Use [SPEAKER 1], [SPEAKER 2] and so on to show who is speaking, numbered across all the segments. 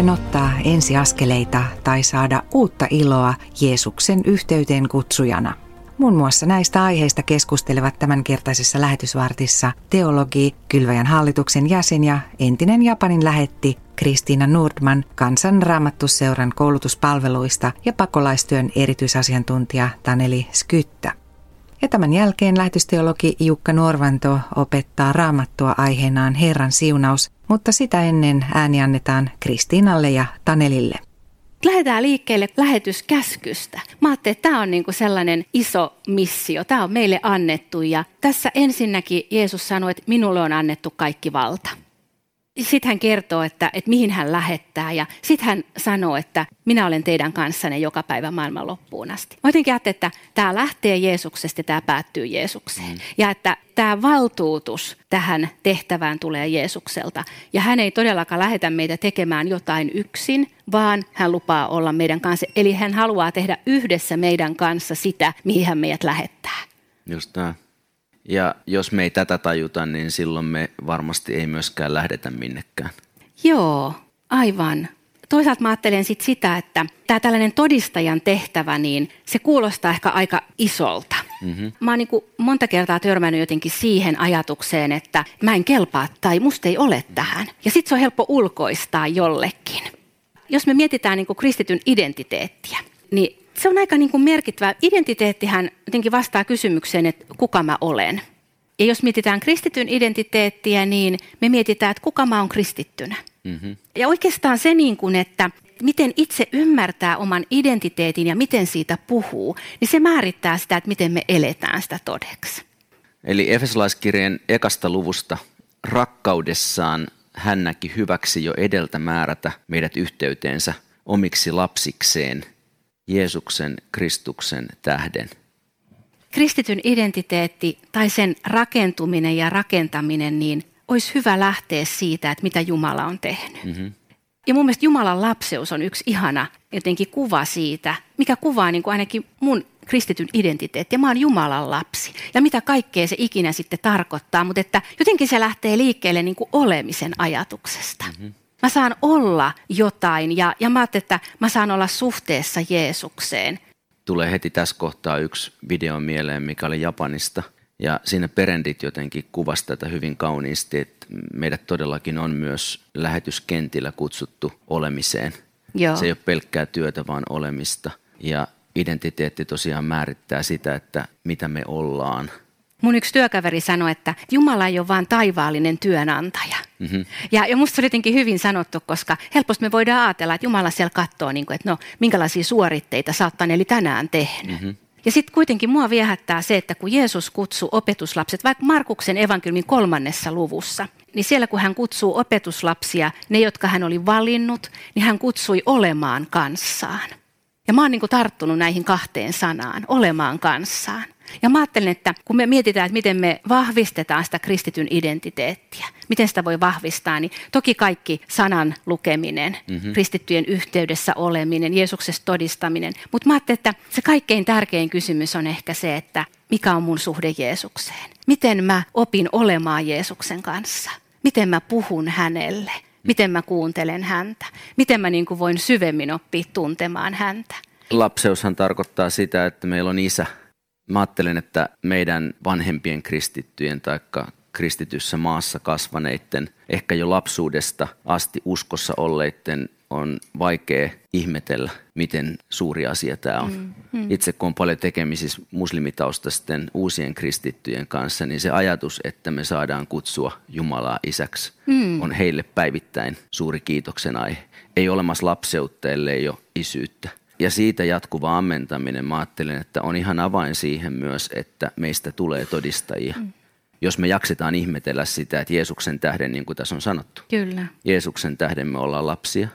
[SPEAKER 1] Miten ottaa ensiaskeleita tai saada uutta iloa Jeesuksen yhteyteen kutsujana? Muun muassa näistä aiheista keskustelevat tämänkertaisessa lähetysvartissa teologi, Kylväjän hallituksen jäsen ja entinen Japanin lähetti Kristiina Nordman kansanraamattusseuran koulutuspalveluista ja pakolaistyön erityisasiantuntija Taneli Skyttä. Ja tämän jälkeen lähetysteologi Jukka Norvanto opettaa raamattua aiheenaan Herran siunaus, mutta sitä ennen ääni annetaan Kristiinalle ja Tanelille.
[SPEAKER 2] Lähdetään liikkeelle lähetyskäskystä. Mä ajattelin, että tämä on niinku sellainen iso missio. Tämä on meille annettu ja tässä ensinnäkin Jeesus sanoi, että minulle on annettu kaikki valta sitten hän kertoo, että, että mihin hän lähettää ja sitten hän sanoo, että minä olen teidän kanssanne joka päivä maailman loppuun asti. Mä jotenkin ajattelin, että tämä lähtee Jeesuksesta ja tämä päättyy Jeesukseen. Mm. Ja että tämä valtuutus tähän tehtävään tulee Jeesukselta. Ja hän ei todellakaan lähetä meitä tekemään jotain yksin, vaan hän lupaa olla meidän kanssa. Eli hän haluaa tehdä yhdessä meidän kanssa sitä, mihin hän meidät lähettää.
[SPEAKER 3] Just. Ja jos me ei tätä tajuta, niin silloin me varmasti ei myöskään lähdetä minnekään.
[SPEAKER 2] Joo, aivan. Toisaalta mä ajattelen sit sitä, että tämä tällainen todistajan tehtävä, niin se kuulostaa ehkä aika isolta. Mm-hmm. Mä oon niin monta kertaa törmännyt jotenkin siihen ajatukseen, että mä en kelpaa tai musta ei ole tähän. Ja sitten se on helppo ulkoistaa jollekin. Jos me mietitään niin kristityn identiteettiä, niin se on aika niin kuin merkittävä. Identiteettihän jotenkin vastaa kysymykseen, että kuka mä olen. Ja jos mietitään kristityn identiteettiä, niin me mietitään, että kuka mä oon kristittynä. Mm-hmm. Ja oikeastaan se, niin kuin, että miten itse ymmärtää oman identiteetin ja miten siitä puhuu, niin se määrittää sitä, että miten me eletään sitä todeksi.
[SPEAKER 3] Eli Efesolaiskirjeen ekasta luvusta rakkaudessaan hän näki hyväksi jo edeltä määrätä meidät yhteyteensä omiksi lapsikseen – Jeesuksen Kristuksen tähden.
[SPEAKER 2] Kristityn identiteetti tai sen rakentuminen ja rakentaminen, niin olisi hyvä lähteä siitä, että mitä Jumala on tehnyt. Mm-hmm. Ja mun mielestä Jumalan lapseus on yksi ihana jotenkin kuva siitä, mikä kuvaa niin kuin ainakin mun kristityn identiteetti. Ja mä oon Jumalan lapsi. Ja mitä kaikkea se ikinä sitten tarkoittaa, mutta että jotenkin se lähtee liikkeelle niin kuin olemisen ajatuksesta. Mm-hmm. Mä saan olla jotain ja, ja mä ajattelin, että mä saan olla suhteessa Jeesukseen.
[SPEAKER 3] Tulee heti tässä kohtaa yksi video mieleen, mikä oli Japanista. Ja siinä perendit jotenkin kuvasi tätä hyvin kauniisti, että meidät todellakin on myös lähetyskentillä kutsuttu olemiseen. Joo. Se ei ole pelkkää työtä, vaan olemista. Ja identiteetti tosiaan määrittää sitä, että mitä me ollaan –
[SPEAKER 2] Mun yksi työkaveri sanoi, että Jumala ei ole vain taivaallinen työnantaja. Mm-hmm. Ja, ja musta se oli jotenkin hyvin sanottu, koska helposti me voidaan ajatella, että Jumala siellä katsoo, niin kuin, että no, minkälaisia suoritteita sä oot eli tänään tehnyt. Mm-hmm. Ja sitten kuitenkin mua viehättää se, että kun Jeesus kutsuu opetuslapset, vaikka Markuksen evankeliumin kolmannessa luvussa, niin siellä kun hän kutsuu opetuslapsia, ne jotka hän oli valinnut, niin hän kutsui olemaan kanssaan. Ja mä oon niin tarttunut näihin kahteen sanaan, olemaan kanssaan. Ja mä ajattelen, että kun me mietitään, että miten me vahvistetaan sitä kristityn identiteettiä, miten sitä voi vahvistaa, niin toki kaikki sanan lukeminen, mm-hmm. kristittyjen yhteydessä oleminen, Jeesuksesta todistaminen. Mutta mä ajattelen, että se kaikkein tärkein kysymys on ehkä se, että mikä on mun suhde Jeesukseen? Miten mä opin olemaan Jeesuksen kanssa? Miten mä puhun hänelle? Miten mä kuuntelen häntä? Miten mä niin kuin voin syvemmin oppia tuntemaan häntä?
[SPEAKER 3] Lapseushan tarkoittaa sitä, että meillä on isä, Mä ajattelen, että meidän vanhempien kristittyjen tai kristityssä maassa kasvaneiden, ehkä jo lapsuudesta asti uskossa olleiden on vaikea ihmetellä, miten suuri asia tämä on. Mm, mm. Itse kun on paljon tekemisissä muslimitaustaisten uusien kristittyjen kanssa, niin se ajatus, että me saadaan kutsua Jumalaa isäksi, mm. on heille päivittäin suuri kiitoksen aihe. Ei olemassa lapseutta, ellei ole isyyttä ja siitä jatkuva ammentaminen, mä ajattelen, että on ihan avain siihen myös, että meistä tulee todistajia. Mm. Jos me jaksetaan ihmetellä sitä, että Jeesuksen tähden, niin kuin tässä on sanottu.
[SPEAKER 2] Kyllä.
[SPEAKER 3] Jeesuksen tähden me ollaan lapsia.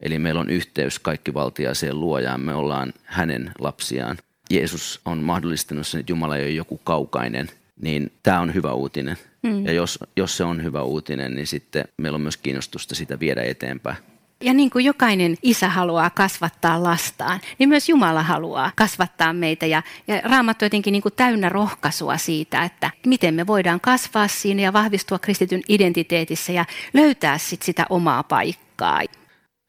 [SPEAKER 3] Eli meillä on yhteys kaikkivaltiaiseen luojaan, me ollaan hänen lapsiaan. Jeesus on mahdollistanut sen, että Jumala ei ole joku kaukainen, niin tämä on hyvä uutinen. Mm. Ja jos, jos se on hyvä uutinen, niin sitten meillä on myös kiinnostusta sitä viedä eteenpäin.
[SPEAKER 2] Ja niin kuin jokainen isä haluaa kasvattaa lastaan, niin myös Jumala haluaa kasvattaa meitä. Ja, ja Raamattu jotenkin niin kuin täynnä rohkaisua siitä, että miten me voidaan kasvaa siinä ja vahvistua kristityn identiteetissä ja löytää sit sitä omaa paikkaa.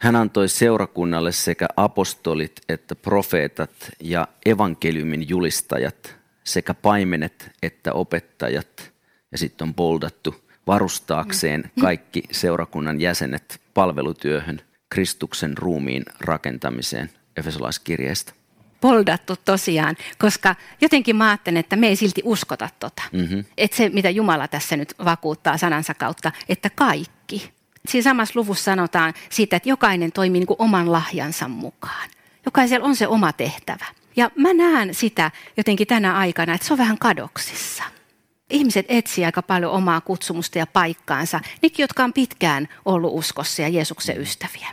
[SPEAKER 3] Hän antoi seurakunnalle sekä apostolit että profeetat ja evankeliumin julistajat sekä paimenet että opettajat. Ja sitten on boldattu varustaakseen kaikki seurakunnan jäsenet palvelutyöhön Kristuksen ruumiin rakentamiseen Efesolaiskirjeestä
[SPEAKER 2] poldattu tosiaan, koska jotenkin mä ajattelen, että me ei silti uskota tota. Mm-hmm. Että se, mitä Jumala tässä nyt vakuuttaa sanansa kautta, että kaikki. Siinä samassa luvussa sanotaan siitä, että jokainen toimii niin kuin oman lahjansa mukaan. Jokaisella on se oma tehtävä. Ja mä näen sitä jotenkin tänä aikana, että se on vähän kadoksissa. Ihmiset etsivät aika paljon omaa kutsumusta ja paikkaansa, nekin, jotka on pitkään ollut uskossa ja Jeesuksen ystäviä.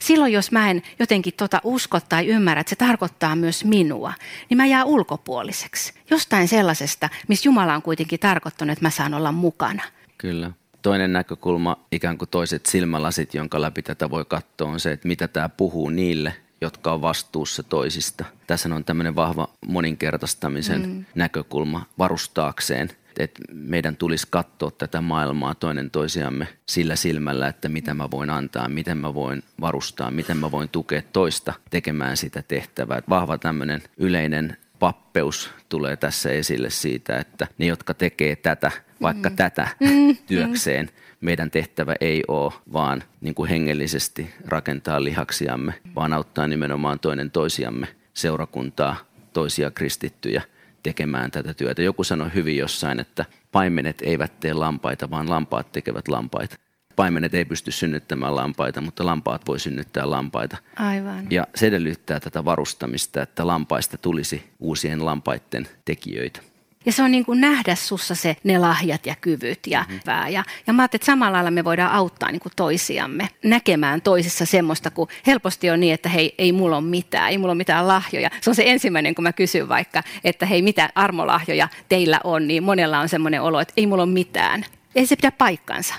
[SPEAKER 2] Silloin, jos mä en jotenkin tota usko tai ymmärrä, että se tarkoittaa myös minua, niin mä jää ulkopuoliseksi. Jostain sellaisesta, missä Jumala on kuitenkin tarkoittanut, että mä saan olla mukana.
[SPEAKER 3] Kyllä. Toinen näkökulma, ikään kuin toiset silmälasit, jonka läpi tätä voi katsoa, on se, että mitä tämä puhuu niille, jotka on vastuussa toisista. Tässä on tämmöinen vahva moninkertaistamisen mm. näkökulma varustaakseen – että meidän tulisi katsoa tätä maailmaa toinen toisiamme sillä silmällä, että mitä mä voin antaa, miten mä voin varustaa, miten mä voin tukea toista tekemään sitä tehtävää. Vahva tämmöinen yleinen pappeus tulee tässä esille siitä, että ne, jotka tekee tätä, vaikka mm. tätä mm. työkseen, meidän tehtävä ei ole vaan niin kuin hengellisesti rakentaa lihaksiamme, vaan auttaa nimenomaan toinen toisiamme, seurakuntaa, toisia kristittyjä – tekemään tätä työtä. Joku sanoi hyvin jossain, että paimenet eivät tee lampaita, vaan lampaat tekevät lampaita. Paimenet ei pysty synnyttämään lampaita, mutta lampaat voi synnyttää lampaita.
[SPEAKER 2] Aivan.
[SPEAKER 3] Ja se edellyttää tätä varustamista, että lampaista tulisi uusien lampaiden tekijöitä.
[SPEAKER 2] Ja se on niin kuin nähdä sussa se, ne lahjat ja kyvyt ja mm-hmm. Ja, ja mä ajattelin, että samalla lailla me voidaan auttaa niin kuin toisiamme näkemään toisessa semmoista, kun helposti on niin, että hei, ei mulla ole mitään, ei mulla ole mitään lahjoja. Se on se ensimmäinen, kun mä kysyn vaikka, että hei, mitä armolahjoja teillä on, niin monella on semmoinen olo, että ei mulla ole mitään. Ei se pidä paikkansa.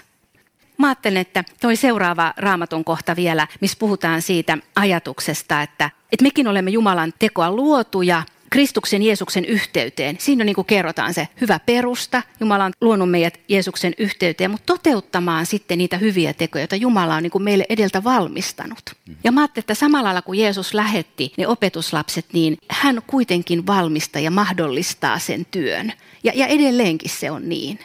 [SPEAKER 2] Mä ajattelen, että toi seuraava raamatun kohta vielä, missä puhutaan siitä ajatuksesta, että, että mekin olemme Jumalan tekoa luotuja – Kristuksen Jeesuksen yhteyteen. Siinä on niin kuin kerrotaan se hyvä perusta. Jumala on luonut meidät Jeesuksen yhteyteen, mutta toteuttamaan sitten niitä hyviä tekoja, joita Jumala on niin kuin meille edeltä valmistanut. Ja mä ajattelin, että samalla lailla kun Jeesus lähetti ne opetuslapset, niin hän kuitenkin valmistaa ja mahdollistaa sen työn. Ja, ja edelleenkin se on niin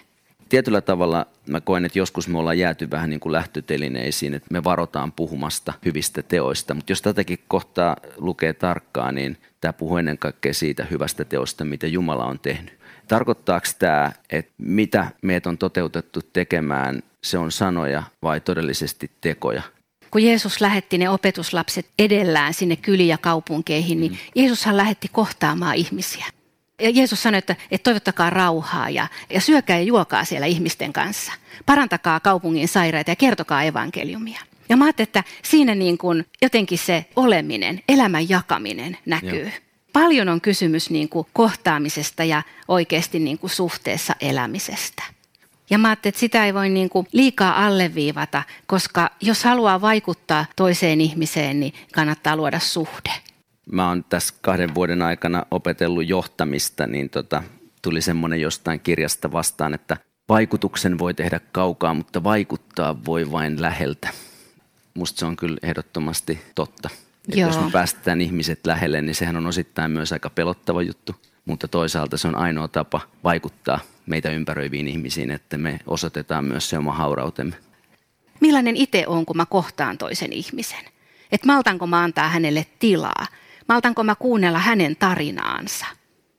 [SPEAKER 3] tietyllä tavalla mä koen, että joskus me ollaan jääty vähän niin kuin lähtötelineisiin, että me varotaan puhumasta hyvistä teoista. Mutta jos tätäkin kohtaa lukee tarkkaan, niin tämä puhuu ennen kaikkea siitä hyvästä teosta, mitä Jumala on tehnyt. Tarkoittaako tämä, että mitä meitä on toteutettu tekemään, se on sanoja vai todellisesti tekoja?
[SPEAKER 2] kun Jeesus lähetti ne opetuslapset edellään sinne kyliin ja kaupunkeihin, niin mm. Jeesushan lähetti kohtaamaan ihmisiä. Ja Jeesus sanoi, että, että toivottakaa rauhaa ja, ja syökää ja juokaa siellä ihmisten kanssa. Parantakaa kaupungin sairaita ja kertokaa evankeliumia. Ja mä ajattelin, että siinä niin kuin jotenkin se oleminen, elämän jakaminen näkyy. Joo. Paljon on kysymys niin kuin kohtaamisesta ja oikeasti niin kuin suhteessa elämisestä. Ja mä ajattelin, että sitä ei voi niin kuin liikaa alleviivata, koska jos haluaa vaikuttaa toiseen ihmiseen, niin kannattaa luoda suhde
[SPEAKER 3] mä oon tässä kahden vuoden aikana opetellut johtamista, niin tota, tuli semmoinen jostain kirjasta vastaan, että vaikutuksen voi tehdä kaukaa, mutta vaikuttaa voi vain läheltä. Musta se on kyllä ehdottomasti totta. Että jos me päästetään ihmiset lähelle, niin sehän on osittain myös aika pelottava juttu, mutta toisaalta se on ainoa tapa vaikuttaa meitä ympäröiviin ihmisiin, että me osoitetaan myös se oma haurautemme.
[SPEAKER 2] Millainen itse on, kun mä kohtaan toisen ihmisen? Että maltanko mä antaa hänelle tilaa? Maltanko mä kuunnella hänen tarinaansa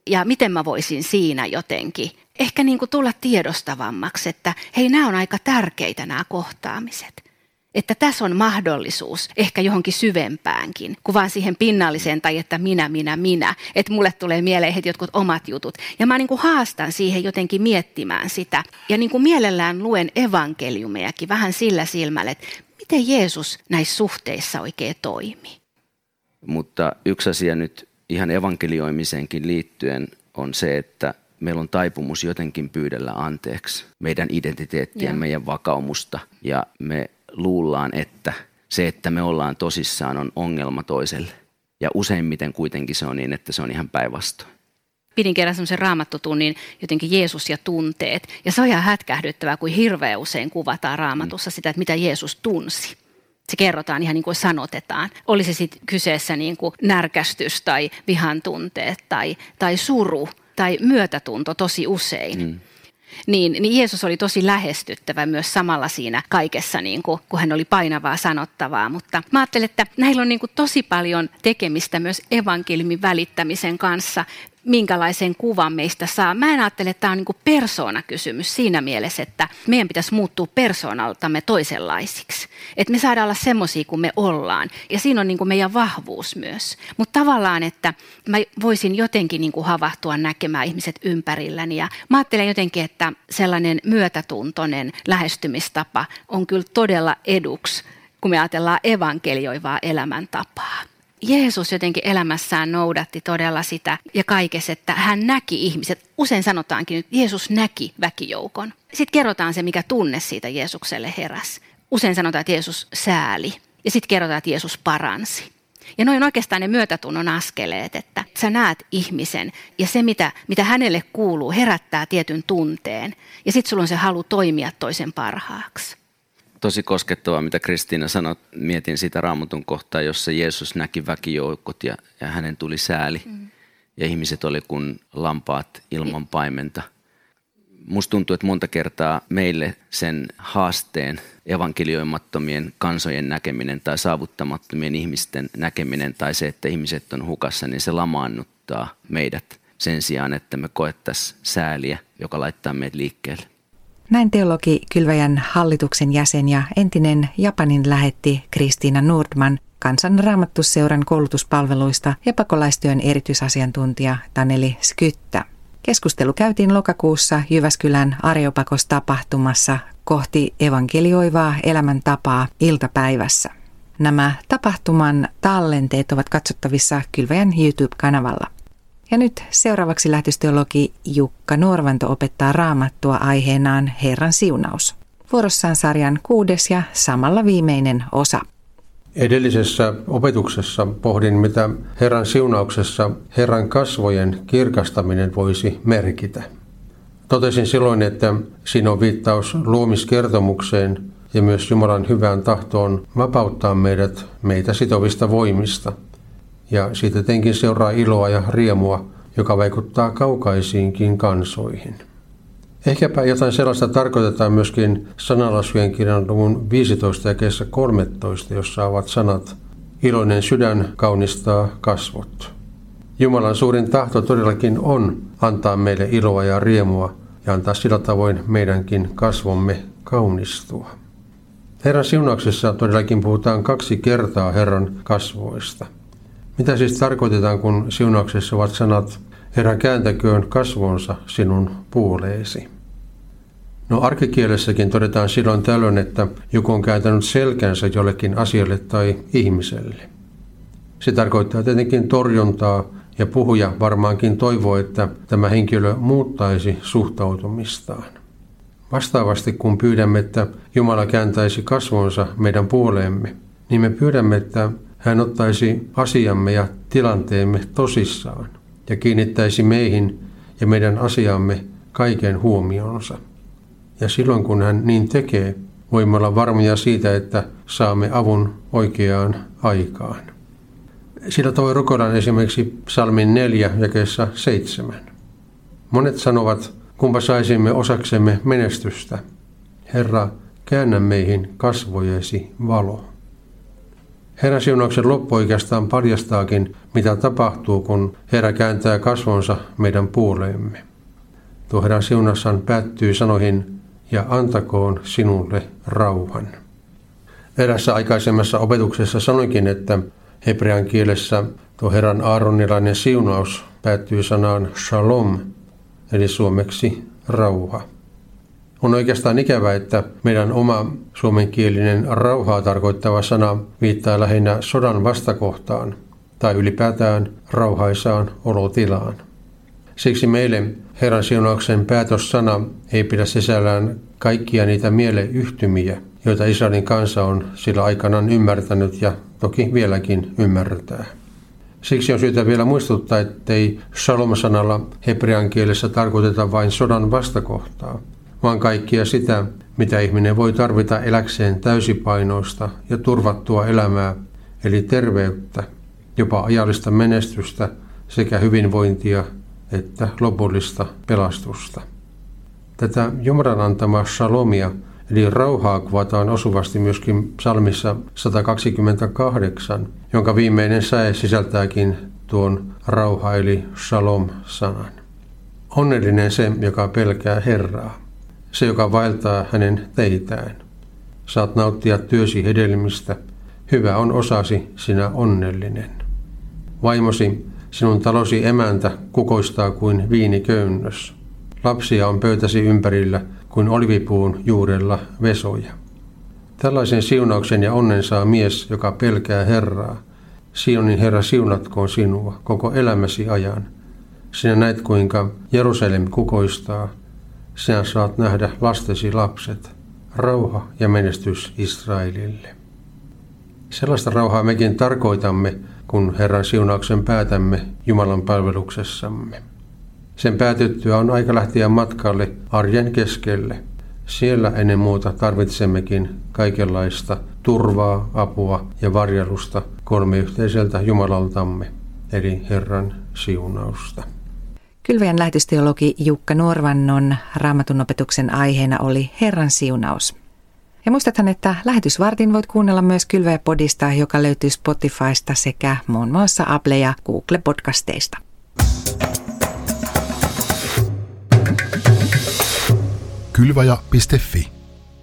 [SPEAKER 2] ja miten mä voisin siinä jotenkin ehkä niin kuin tulla tiedostavammaksi, että hei, nämä on aika tärkeitä nämä kohtaamiset. Että tässä on mahdollisuus ehkä johonkin syvempäänkin, kuin vaan siihen pinnalliseen tai että minä, minä, minä. Että mulle tulee mieleen heti jotkut omat jutut. Ja mä niin kuin haastan siihen jotenkin miettimään sitä. Ja niin kuin mielellään luen evankeliumejakin vähän sillä silmällä, että miten Jeesus näissä suhteissa oikein toimii.
[SPEAKER 3] Mutta yksi asia nyt ihan evankelioimiseenkin liittyen on se, että meillä on taipumus jotenkin pyydellä anteeksi meidän identiteettiä, ja. meidän vakaumusta. Ja me luullaan, että se, että me ollaan tosissaan, on ongelma toiselle. Ja useimmiten kuitenkin se on niin, että se on ihan päinvastoin.
[SPEAKER 2] Pidin kerran semmoisen raamattotunnin jotenkin Jeesus ja tunteet. Ja se on ihan hätkähdyttävää, kuin hirveän usein kuvataan raamatussa sitä, että mitä Jeesus tunsi Se kerrotaan ihan niin kuin sanotetaan. Oli se sitten kyseessä niin kuin närkästys tai vihan tunteet tai, tai suru tai myötätunto tosi usein. Mm niin, niin Jeesus oli tosi lähestyttävä myös samalla siinä kaikessa, niin kuin, kun hän oli painavaa sanottavaa. Mutta mä ajattelen, että näillä on niin kuin tosi paljon tekemistä myös evankeliumin välittämisen kanssa minkälaisen kuvan meistä saa. Mä en ajattele, että tämä on niin persoonakysymys siinä mielessä, että meidän pitäisi muuttua persoonaltamme toisenlaisiksi. Että me saadaan olla semmoisia kuin me ollaan. Ja siinä on niin meidän vahvuus myös. Mutta tavallaan, että mä voisin jotenkin niin havahtua näkemään ihmiset ympärilläni. Ja mä ajattelen jotenkin, että sellainen myötätuntoinen lähestymistapa on kyllä todella eduksi, kun me ajatellaan evankelioivaa elämäntapaa. Jeesus jotenkin elämässään noudatti todella sitä ja kaikessa, että hän näki ihmiset. Usein sanotaankin että Jeesus näki väkijoukon. Sitten kerrotaan se, mikä tunne siitä Jeesukselle heräs. Usein sanotaan, että Jeesus sääli ja sitten kerrotaan, että Jeesus paransi. Ja noin oikeastaan ne myötätunnon askeleet, että sä näet ihmisen ja se, mitä, mitä hänelle kuuluu, herättää tietyn tunteen. Ja sitten sulla on se halu toimia toisen parhaaksi
[SPEAKER 3] tosi koskettavaa, mitä Kristiina sanoi. Mietin sitä raamatun kohtaa, jossa Jeesus näki väkijoukot ja, ja hänen tuli sääli. Mm. Ja ihmiset oli kuin lampaat ilman paimenta. Musta tuntuu, että monta kertaa meille sen haasteen evankelioimattomien kansojen näkeminen tai saavuttamattomien ihmisten näkeminen tai se, että ihmiset on hukassa, niin se lamaannuttaa meidät sen sijaan, että me koettaisiin sääliä, joka laittaa meidät liikkeelle.
[SPEAKER 1] Näin teologi Kylväjän hallituksen jäsen ja entinen Japanin lähetti Kristiina Nordman kansanraamattusseuran koulutuspalveluista ja pakolaistyön erityisasiantuntija Taneli Skyttä. Keskustelu käytiin lokakuussa Jyväskylän Areopakos tapahtumassa kohti evankelioivaa elämäntapaa iltapäivässä. Nämä tapahtuman tallenteet ovat katsottavissa Kylväjän YouTube-kanavalla. Ja nyt seuraavaksi lähetysteologi Jukka Norvanto opettaa raamattua aiheenaan Herran siunaus. Vuorossaan sarjan kuudes ja samalla viimeinen osa.
[SPEAKER 4] Edellisessä opetuksessa pohdin, mitä Herran siunauksessa Herran kasvojen kirkastaminen voisi merkitä. Totesin silloin, että siinä on viittaus luomiskertomukseen ja myös Jumalan hyvään tahtoon vapauttaa meidät meitä sitovista voimista – ja siitä tietenkin seuraa iloa ja riemua, joka vaikuttaa kaukaisiinkin kansoihin. Ehkäpä jotain sellaista tarkoitetaan myöskin sanalasujen kirjan luvun 15 ja kesä 13, jossa ovat sanat Iloinen sydän kaunistaa kasvot. Jumalan suurin tahto todellakin on antaa meille iloa ja riemua ja antaa sillä tavoin meidänkin kasvomme kaunistua. Herran siunauksessa todellakin puhutaan kaksi kertaa Herran kasvoista – mitä siis tarkoitetaan, kun siunauksessa ovat sanat, Herra kääntäköön kasvonsa sinun puoleesi? No arkikielessäkin todetaan silloin tällöin, että joku on kääntänyt selkänsä jollekin asialle tai ihmiselle. Se tarkoittaa tietenkin torjuntaa ja puhuja varmaankin toivoo, että tämä henkilö muuttaisi suhtautumistaan. Vastaavasti kun pyydämme, että Jumala kääntäisi kasvonsa meidän puoleemme, niin me pyydämme, että hän ottaisi asiamme ja tilanteemme tosissaan ja kiinnittäisi meihin ja meidän asiamme kaiken huomionsa. Ja silloin kun hän niin tekee, voimme olla varmoja siitä, että saamme avun oikeaan aikaan. Sillä toi rukoillaan esimerkiksi psalmin 4 jakeessa 7. Monet sanovat, kumpa saisimme osaksemme menestystä. Herra, käännä meihin kasvojesi valo. Herran siunauksen loppu oikeastaan paljastaakin, mitä tapahtuu, kun Herra kääntää kasvonsa meidän puoleemme. Tuo Herran siunassaan päättyy sanoihin, ja antakoon sinulle rauhan. Erässä aikaisemmassa opetuksessa sanoinkin, että hebrean kielessä tuo Herran aaronilainen siunaus päättyy sanaan shalom, eli suomeksi rauha. On oikeastaan ikävä, että meidän oma suomenkielinen rauhaa tarkoittava sana viittaa lähinnä sodan vastakohtaan tai ylipäätään rauhaisaan olotilaan. Siksi meille Herran siunauksen päätössana ei pidä sisällään kaikkia niitä mieleyhtymiä, joita Israelin kansa on sillä aikanaan ymmärtänyt ja toki vieläkin ymmärtää. Siksi on syytä vielä muistuttaa, ettei shalom-sanalla hebrean kielessä tarkoiteta vain sodan vastakohtaa, vaan kaikkia sitä, mitä ihminen voi tarvita eläkseen täysipainoista ja turvattua elämää, eli terveyttä, jopa ajallista menestystä sekä hyvinvointia että lopullista pelastusta. Tätä Jumalan antamaa shalomia, eli rauhaa kuvataan osuvasti myöskin psalmissa 128, jonka viimeinen säe sisältääkin tuon rauha eli shalom-sanan. Onnellinen se, joka pelkää Herraa, se, joka vaeltaa hänen teitään. Saat nauttia työsi hedelmistä, hyvä on osasi sinä onnellinen. Vaimosi, sinun talosi emäntä kukoistaa kuin viiniköynnös. Lapsia on pöytäsi ympärillä kuin olivipuun juurella vesoja. Tällaisen siunauksen ja onnen saa mies, joka pelkää Herraa. Sionin Herra siunatkoon sinua koko elämäsi ajan. Sinä näet, kuinka Jerusalem kukoistaa. Sinä saat nähdä lastesi lapset. Rauha ja menestys Israelille. Sellaista rauhaa mekin tarkoitamme, kun Herran siunauksen päätämme Jumalan palveluksessamme. Sen päätyttyä on aika lähteä matkalle arjen keskelle. Siellä ennen muuta tarvitsemmekin kaikenlaista turvaa, apua ja varjelusta kolmiyhteiseltä Jumalaltamme, eli Herran siunausta.
[SPEAKER 1] Kylväjän lähetysteologi Jukka Nuorvannon raamatun opetuksen aiheena oli Herran siunaus. Ja muistathan, että lähetysvartin voit kuunnella myös Kylväjä-podista, joka löytyy Spotifysta sekä muun muassa Apple ja Google-podcasteista.
[SPEAKER 5] Kylvaja.fi